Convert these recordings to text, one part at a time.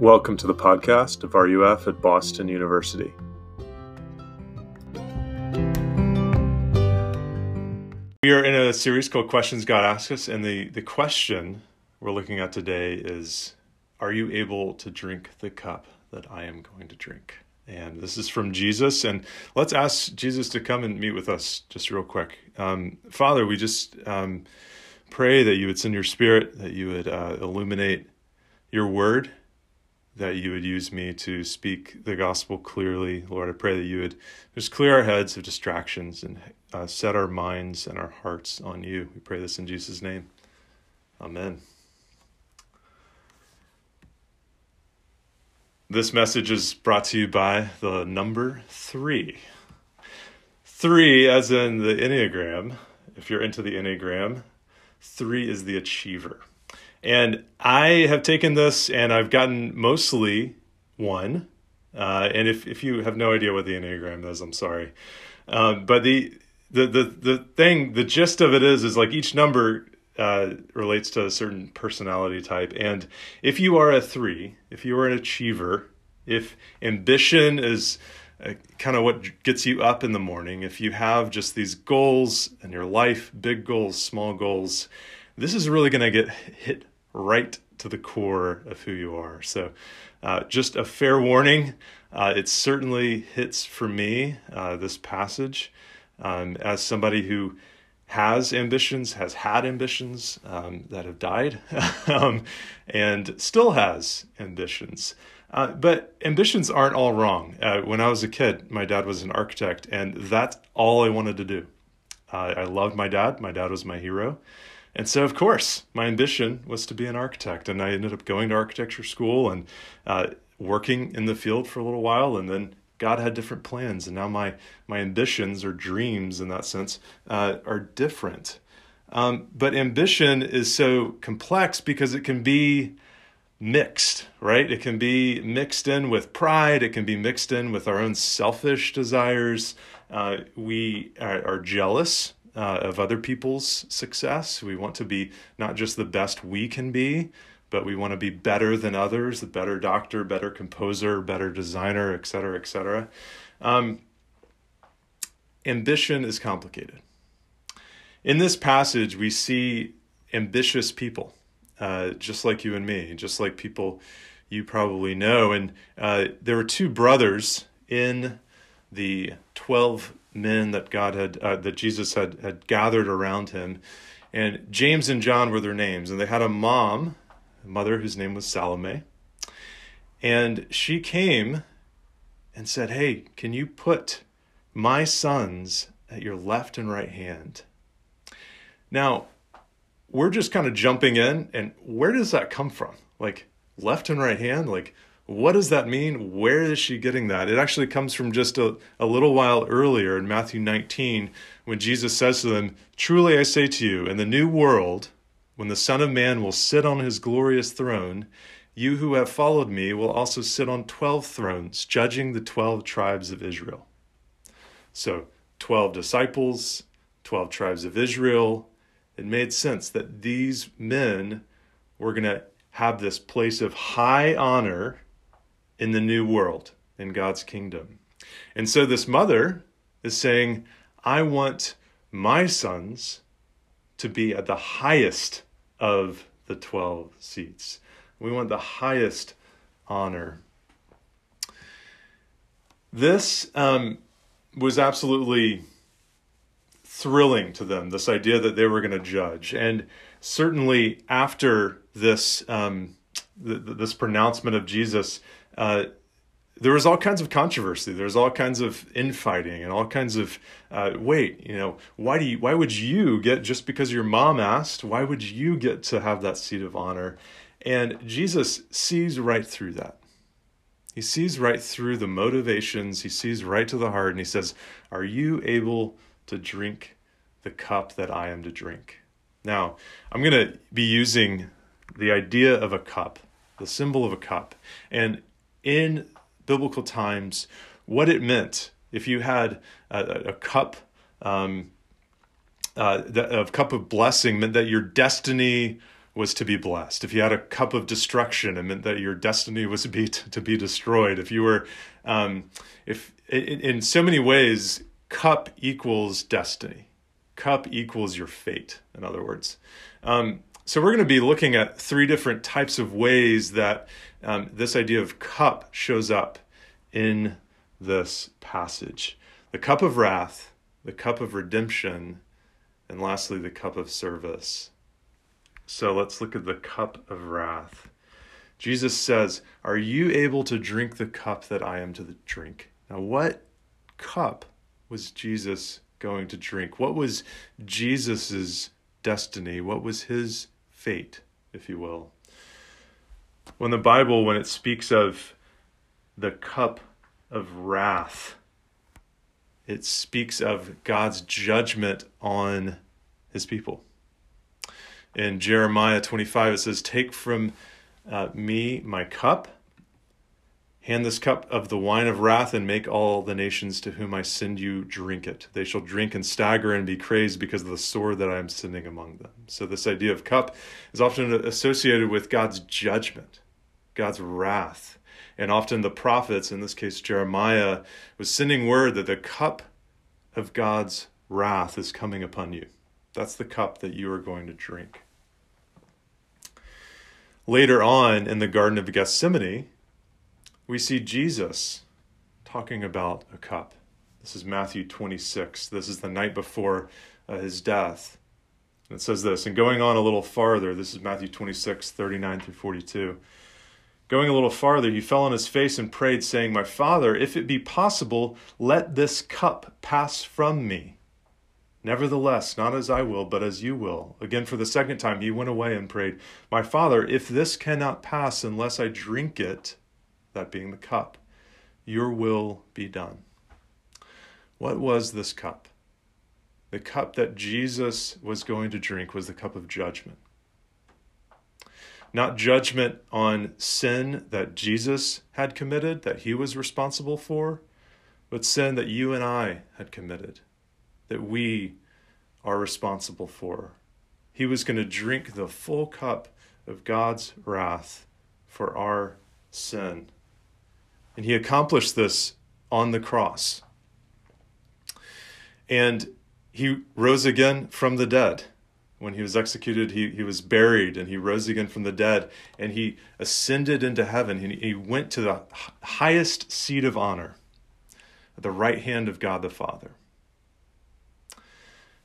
Welcome to the podcast of RUF at Boston University. We are in a series called Questions God Asks Us, and the, the question we're looking at today is Are you able to drink the cup that I am going to drink? And this is from Jesus. And let's ask Jesus to come and meet with us just real quick. Um, Father, we just um, pray that you would send your spirit, that you would uh, illuminate your word that you would use me to speak the gospel clearly. Lord, I pray that you would just clear our heads of distractions and uh, set our minds and our hearts on you. We pray this in Jesus' name. Amen. This message is brought to you by the number three. Three, as in the Enneagram, if you're into the Enneagram, three is the achiever. And I have taken this and I've gotten mostly one. Uh, and if, if you have no idea what the Enneagram is, I'm sorry. Um, but the, the, the, the thing, the gist of it is, is like each number uh, relates to a certain personality type. And if you are a three, if you are an achiever, if ambition is uh, kind of what gets you up in the morning, if you have just these goals in your life, big goals, small goals, this is really going to get hit right to the core of who you are. So, uh, just a fair warning. Uh, it certainly hits for me, uh, this passage, um, as somebody who has ambitions, has had ambitions um, that have died, um, and still has ambitions. Uh, but ambitions aren't all wrong. Uh, when I was a kid, my dad was an architect, and that's all I wanted to do. Uh, I loved my dad. My dad was my hero. And so, of course, my ambition was to be an architect. And I ended up going to architecture school and uh, working in the field for a little while. And then God had different plans. And now my, my ambitions or dreams, in that sense, uh, are different. Um, but ambition is so complex because it can be mixed, right? It can be mixed in with pride, it can be mixed in with our own selfish desires. Uh, we are, are jealous uh, of other people's success. We want to be not just the best we can be, but we want to be better than others, the better doctor, better composer, better designer, et cetera, et cetera. Um, ambition is complicated. In this passage, we see ambitious people, uh, just like you and me, just like people you probably know. And uh, there were two brothers in the 12 men that God had uh, that Jesus had had gathered around him, and James and John were their names, and they had a mom, a mother whose name was Salome, and she came and said, "Hey, can you put my sons at your left and right hand?" Now, we're just kind of jumping in, and where does that come from? Like left and right hand, like what does that mean? Where is she getting that? It actually comes from just a, a little while earlier in Matthew 19 when Jesus says to them, Truly I say to you, in the new world, when the Son of Man will sit on his glorious throne, you who have followed me will also sit on 12 thrones, judging the 12 tribes of Israel. So, 12 disciples, 12 tribes of Israel. It made sense that these men were going to have this place of high honor in the new world, in God's kingdom. And so this mother is saying, I want my sons to be at the highest of the 12 seats. We want the highest honor. This um, was absolutely thrilling to them, this idea that they were going to judge. And certainly after this, um, th- this pronouncement of Jesus, uh, there was all kinds of controversy. There was all kinds of infighting and all kinds of uh, wait, you know, why do you, why would you get just because your mom asked? Why would you get to have that seat of honor? And Jesus sees right through that. He sees right through the motivations. He sees right to the heart, and he says, "Are you able to drink the cup that I am to drink?" Now, I'm going to be using the idea of a cup, the symbol of a cup, and in biblical times what it meant if you had a, a cup um, uh, a cup of blessing meant that your destiny was to be blessed. If you had a cup of destruction, it meant that your destiny was to be to be destroyed. If you were, um, if in, in so many ways, cup equals destiny. Cup equals your fate. In other words, um, so we're going to be looking at three different types of ways that um, this idea of cup shows up in this passage: the cup of wrath, the cup of redemption, and lastly, the cup of service. So let's look at the cup of wrath. Jesus says, Are you able to drink the cup that I am to drink? Now, what cup was Jesus going to drink? What was Jesus's destiny? What was his fate, if you will? When the Bible, when it speaks of the cup of wrath, it speaks of God's judgment on his people in Jeremiah 25, it says, Take from uh, me my cup, hand this cup of the wine of wrath, and make all the nations to whom I send you drink it. They shall drink and stagger and be crazed because of the sword that I am sending among them. So, this idea of cup is often associated with God's judgment, God's wrath. And often the prophets, in this case Jeremiah, was sending word that the cup of God's wrath is coming upon you. That's the cup that you are going to drink. Later on in the Garden of Gethsemane, we see Jesus talking about a cup. This is Matthew 26. This is the night before uh, his death. And it says this, and going on a little farther, this is Matthew 26, 39 through 42. Going a little farther, he fell on his face and prayed, saying, My Father, if it be possible, let this cup pass from me. Nevertheless, not as I will, but as you will. Again, for the second time, he went away and prayed, My Father, if this cannot pass unless I drink it, that being the cup, your will be done. What was this cup? The cup that Jesus was going to drink was the cup of judgment. Not judgment on sin that Jesus had committed, that he was responsible for, but sin that you and I had committed that we are responsible for. He was going to drink the full cup of God's wrath for our sin. And he accomplished this on the cross. And he rose again from the dead. When he was executed, he, he was buried and he rose again from the dead and he ascended into heaven. He, he went to the highest seat of honor at the right hand of God the Father.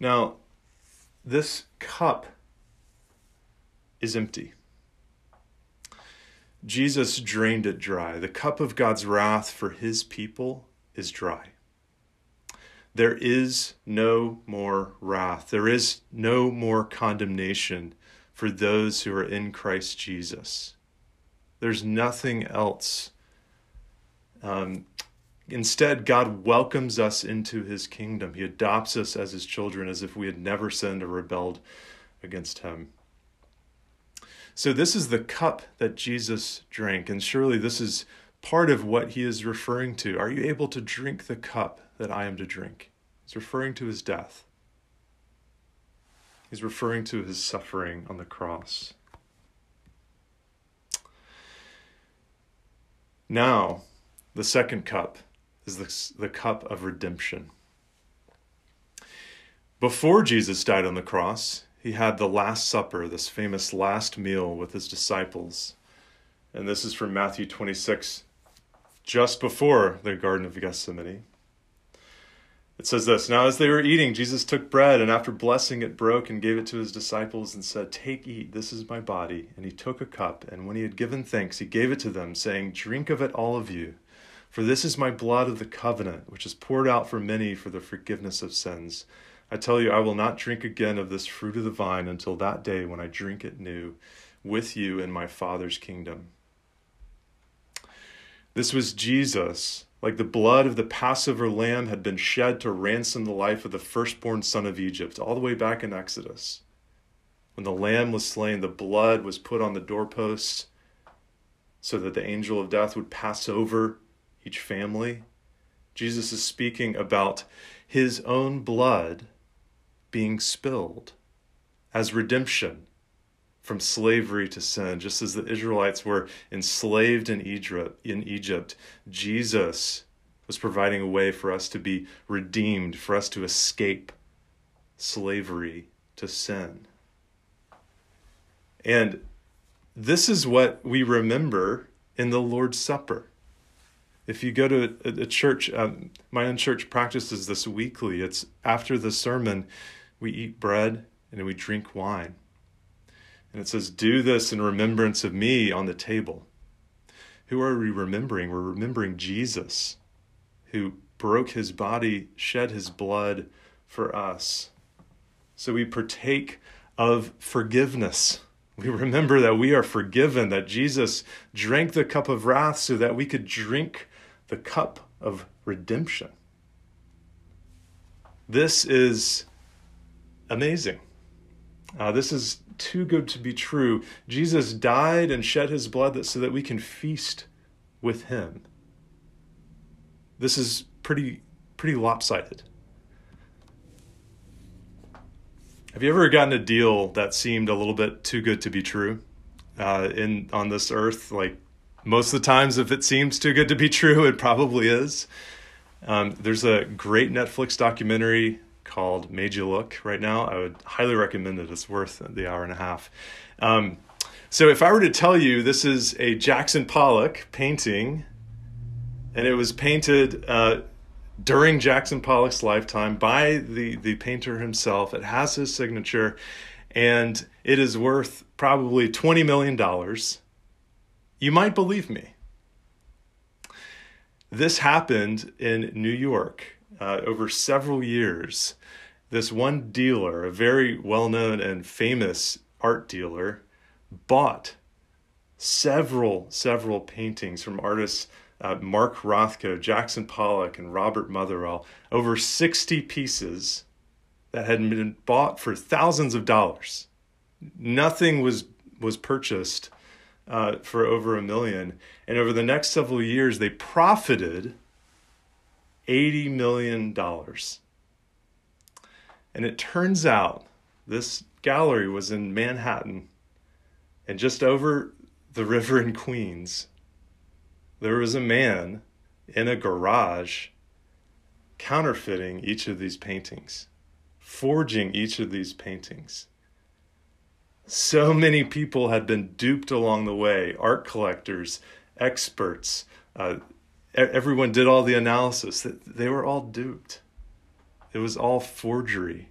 Now, this cup is empty. Jesus drained it dry. The cup of God's wrath for his people is dry. There is no more wrath. There is no more condemnation for those who are in Christ Jesus. There's nothing else um, Instead, God welcomes us into his kingdom. He adopts us as his children as if we had never sinned or rebelled against him. So, this is the cup that Jesus drank, and surely this is part of what he is referring to. Are you able to drink the cup that I am to drink? He's referring to his death, he's referring to his suffering on the cross. Now, the second cup is the, the cup of redemption. Before Jesus died on the cross, he had the Last Supper, this famous last meal with his disciples. And this is from Matthew 26, just before the Garden of Gethsemane. It says this Now, as they were eating, Jesus took bread and after blessing it, broke and gave it to his disciples and said, Take, eat, this is my body. And he took a cup, and when he had given thanks, he gave it to them, saying, Drink of it, all of you. For this is my blood of the covenant, which is poured out for many for the forgiveness of sins. I tell you, I will not drink again of this fruit of the vine until that day when I drink it new with you in my Father's kingdom. This was Jesus, like the blood of the Passover lamb had been shed to ransom the life of the firstborn son of Egypt, all the way back in Exodus. When the lamb was slain, the blood was put on the doorposts so that the angel of death would pass over each family. Jesus is speaking about his own blood being spilled as redemption from slavery to sin, just as the Israelites were enslaved in Egypt, in Egypt, Jesus was providing a way for us to be redeemed, for us to escape slavery to sin. And this is what we remember in the Lord's Supper. If you go to a, a church, um, my own church practices this weekly. It's after the sermon, we eat bread and we drink wine. And it says, Do this in remembrance of me on the table. Who are we remembering? We're remembering Jesus, who broke his body, shed his blood for us. So we partake of forgiveness. We remember that we are forgiven, that Jesus drank the cup of wrath so that we could drink the cup of redemption. This is amazing. Uh, this is too good to be true. Jesus died and shed his blood so that we can feast with him. This is pretty pretty lopsided. Have you ever gotten a deal that seemed a little bit too good to be true uh, in on this earth? Like most of the times, if it seems too good to be true, it probably is. Um, there's a great Netflix documentary called Made You Look right now. I would highly recommend it. It's worth the hour and a half. Um, so if I were to tell you this is a Jackson Pollock painting, and it was painted uh, during Jackson Pollock's lifetime by the, the painter himself, it has his signature, and it is worth probably $20 million, you might believe me. This happened in New York uh, over several years, this one dealer, a very well known and famous art dealer, bought several, several paintings from artists uh, Mark Rothko, Jackson Pollock, and Robert Motherwell, over 60 pieces that had been bought for thousands of dollars. Nothing was was purchased uh, for over a million, and over the next several years, they profited $80 million. And it turns out this gallery was in Manhattan, and just over the river in Queens, there was a man in a garage counterfeiting each of these paintings, forging each of these paintings. So many people had been duped along the way art collectors, experts, uh, everyone did all the analysis. They were all duped. It was all forgery.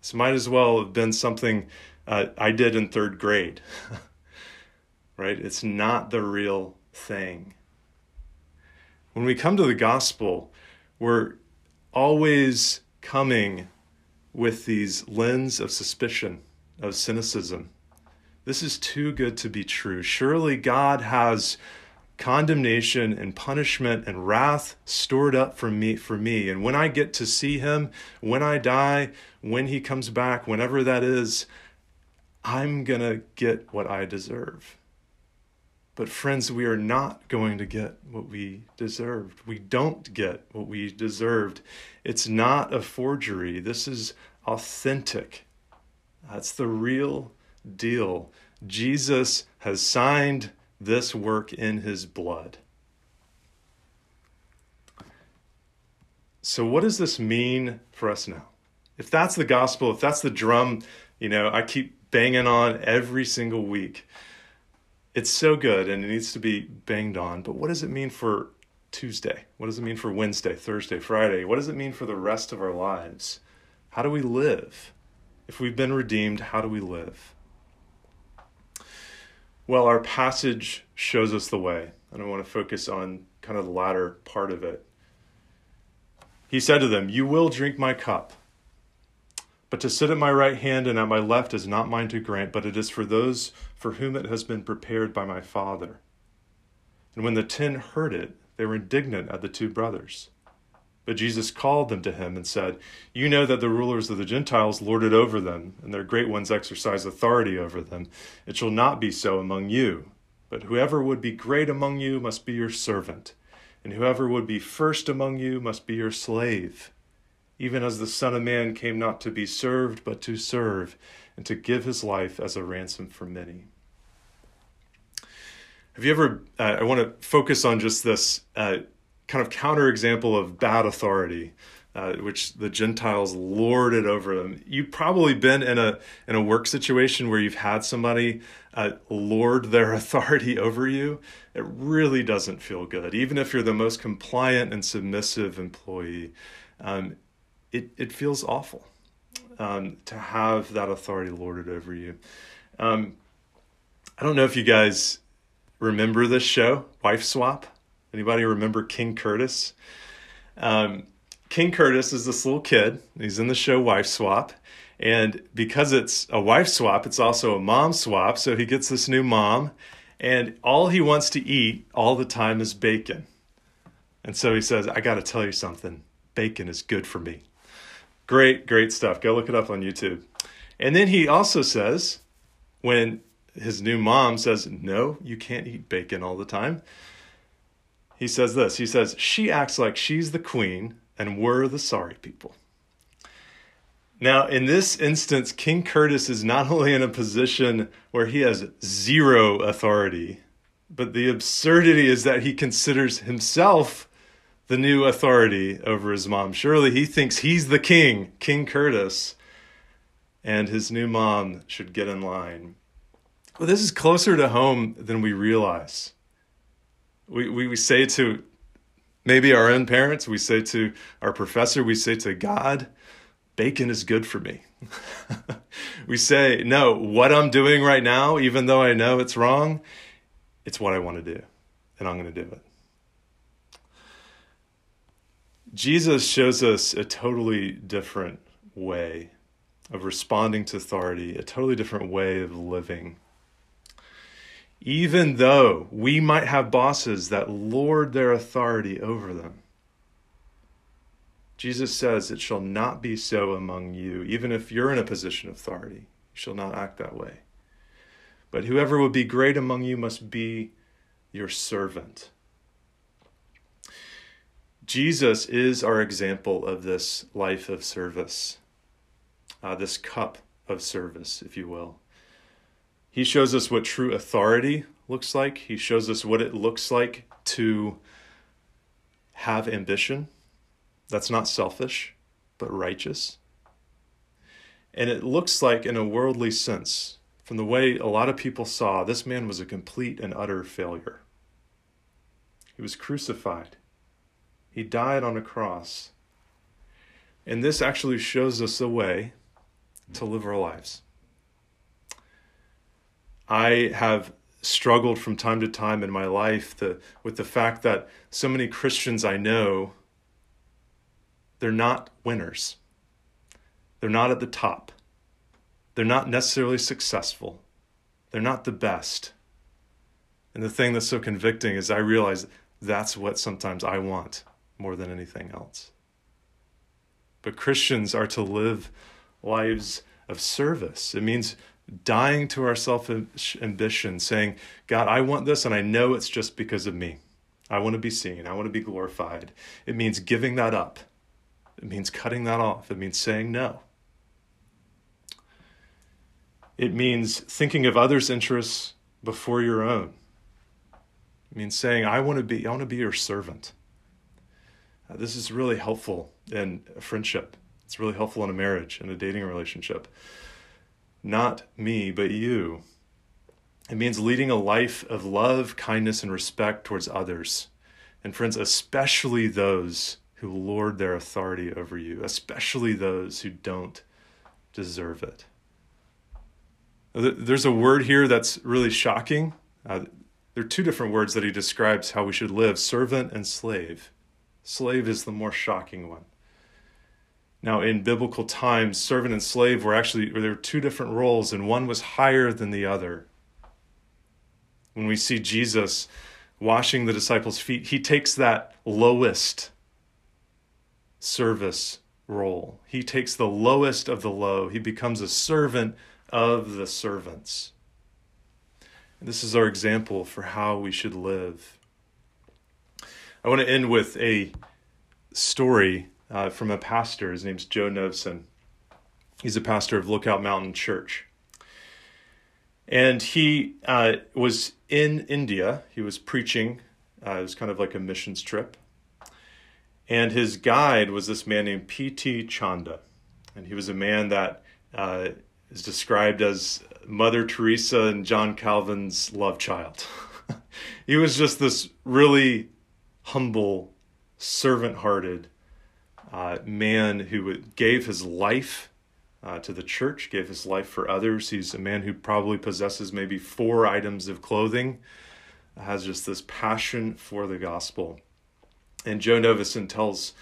This might as well have been something uh, I did in third grade. right? It's not the real thing. When we come to the gospel, we're always coming with these lens of suspicion, of cynicism. This is too good to be true. Surely God has condemnation and punishment and wrath stored up for me for me. And when i get to see him when i die when he comes back whenever that is i'm going to get what i deserve. But friends we are not going to get what we deserved. We don't get what we deserved. It's not a forgery. This is authentic that's the real deal jesus has signed this work in his blood. So, what does this mean for us now? If that's the gospel, if that's the drum, you know, I keep banging on every single week, it's so good and it needs to be banged on. But what does it mean for Tuesday? What does it mean for Wednesday, Thursday, Friday? What does it mean for the rest of our lives? How do we live? If we've been redeemed, how do we live? Well, our passage shows us the way, and I want to focus on kind of the latter part of it. He said to them, You will drink my cup, but to sit at my right hand and at my left is not mine to grant, but it is for those for whom it has been prepared by my Father. And when the ten heard it, they were indignant at the two brothers. But Jesus called them to him and said, You know that the rulers of the Gentiles lord it over them, and their great ones exercise authority over them. It shall not be so among you. But whoever would be great among you must be your servant, and whoever would be first among you must be your slave. even as the Son of Man came not to be served, but to serve, and to give his life as a ransom for many. Have you ever, uh, I want to focus on just this uh, kind of counterexample of bad authority. Uh, which the Gentiles lorded over them. You've probably been in a in a work situation where you've had somebody uh, lord their authority over you. It really doesn't feel good, even if you're the most compliant and submissive employee. Um, it it feels awful um, to have that authority lorded over you. Um, I don't know if you guys remember this show, Wife Swap. Anybody remember King Curtis? Um, King Curtis is this little kid. He's in the show Wife Swap. And because it's a wife swap, it's also a mom swap. So he gets this new mom, and all he wants to eat all the time is bacon. And so he says, I got to tell you something bacon is good for me. Great, great stuff. Go look it up on YouTube. And then he also says, when his new mom says, No, you can't eat bacon all the time, he says this He says, She acts like she's the queen and we're the sorry people. Now, in this instance, King Curtis is not only in a position where he has zero authority, but the absurdity is that he considers himself the new authority over his mom. Surely he thinks he's the king, King Curtis, and his new mom should get in line. Well, this is closer to home than we realize. We, we, we say to maybe our own parents, we say to our professor, we say to God, bacon is good for me. we say, no, what I'm doing right now, even though I know it's wrong, it's what I want to do, and I'm going to do it. Jesus shows us a totally different way of responding to authority, a totally different way of living. Even though we might have bosses that lord their authority over them, Jesus says, It shall not be so among you, even if you're in a position of authority. You shall not act that way. But whoever would be great among you must be your servant. Jesus is our example of this life of service, uh, this cup of service, if you will. He shows us what true authority looks like, He shows us what it looks like to have ambition that's not selfish, but righteous. And it looks like, in a worldly sense, from the way a lot of people saw, this man was a complete and utter failure. He was crucified he died on a cross. And this actually shows us a way to live our lives. I have struggled from time to time in my life to, with the fact that so many Christians I know, they're not winners. They're not at the top. They're not necessarily successful. They're not the best. And the thing that's so convicting is I realize that's what sometimes I want more than anything else. But Christians are to live lives of service. It means dying to our self ambition, saying, God, I want this, and I know it's just because of me. I want to be seen. I want to be glorified. It means giving that up. It means cutting that off. It means saying no. It means thinking of others' interests before your own. It means saying, I want to be, I want to be your servant. Uh, this is really helpful in a friendship. It's really helpful in a marriage, in a dating relationship. Not me, but you. It means leading a life of love, kindness, and respect towards others. And friends, especially those who lord their authority over you, especially those who don't deserve it. There's a word here that's really shocking. Uh, there are two different words that he describes how we should live servant and slave. Slave is the more shocking one. Now, in biblical times, servant and slave were actually, there were two different roles, and one was higher than the other. When we see Jesus washing the disciples' feet, he takes that lowest service role. He takes the lowest of the low. He becomes a servant of the servants. And this is our example for how we should live. I want to end with a story uh, from a pastor. His name's Joe Novenson. He's a pastor of Lookout Mountain Church. And he uh, was in India. He was preaching. Uh, it was kind of like a missions trip. And his guide was this man named P.T. Chanda. And he was a man that uh, is described as Mother Teresa and John Calvin's love child. he was just this really humble, servant hearted uh, man who gave his life uh, to the church, gave his life for others. He's a man who probably possesses maybe four items of clothing, has just this passion for the gospel. And Joe Novenson tells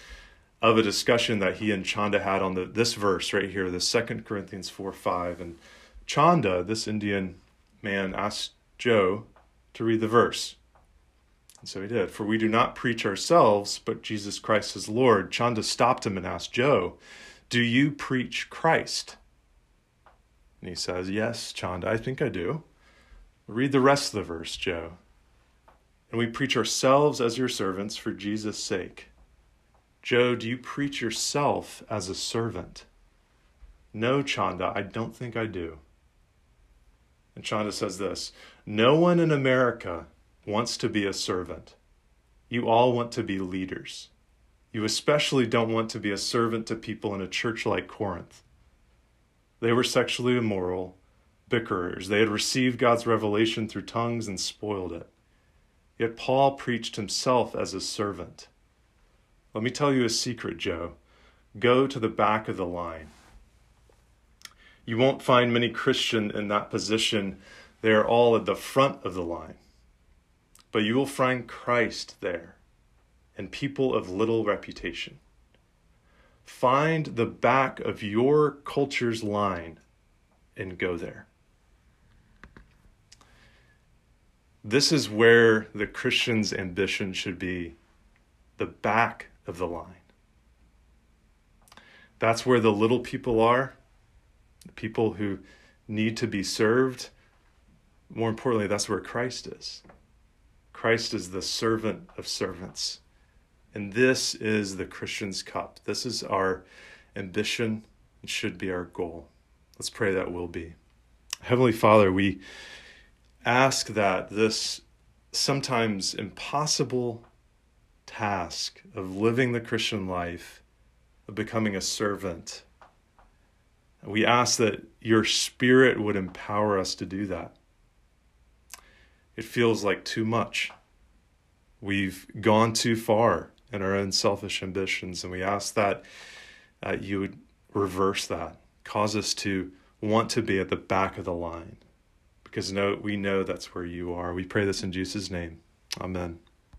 of a discussion that he and Chanda had on the this verse right here, the Second Corinthians 4 5. And Chanda, this Indian man, asked Joe to read the verse. And so he did. For we do not preach ourselves, but Jesus Christ is Lord. Chanda stopped him and asked Joe, Do you preach Christ? And he says, Yes, Chanda, I think I do. Read the rest of the verse, Joe. And we preach ourselves as your servants for Jesus' sake. Joe, do you preach yourself as a servant? No, Chanda, I don't think I do. And Chanda says this No one in America wants to be a servant. You all want to be leaders. You especially don't want to be a servant to people in a church like Corinth. They were sexually immoral, bickerers. They had received God's revelation through tongues and spoiled it. Yet Paul preached himself as a servant. Let me tell you a secret, Joe. Go to the back of the line. You won't find many Christian in that position. They are all at the front of the line. But you will find Christ there and people of little reputation. Find the back of your culture's line and go there. This is where the Christian's ambition should be the back of the line. That's where the little people are, the people who need to be served. More importantly, that's where Christ is. Christ is the servant of servants. And this is the Christian's cup. This is our ambition. It should be our goal. Let's pray that will be. Heavenly Father, we ask that this sometimes impossible task of living the Christian life, of becoming a servant, we ask that your spirit would empower us to do that. It feels like too much. We've gone too far in our own selfish ambitions, and we ask that uh, you would reverse that, cause us to want to be at the back of the line because no, we know that's where you are. We pray this in Jesus' name. Amen.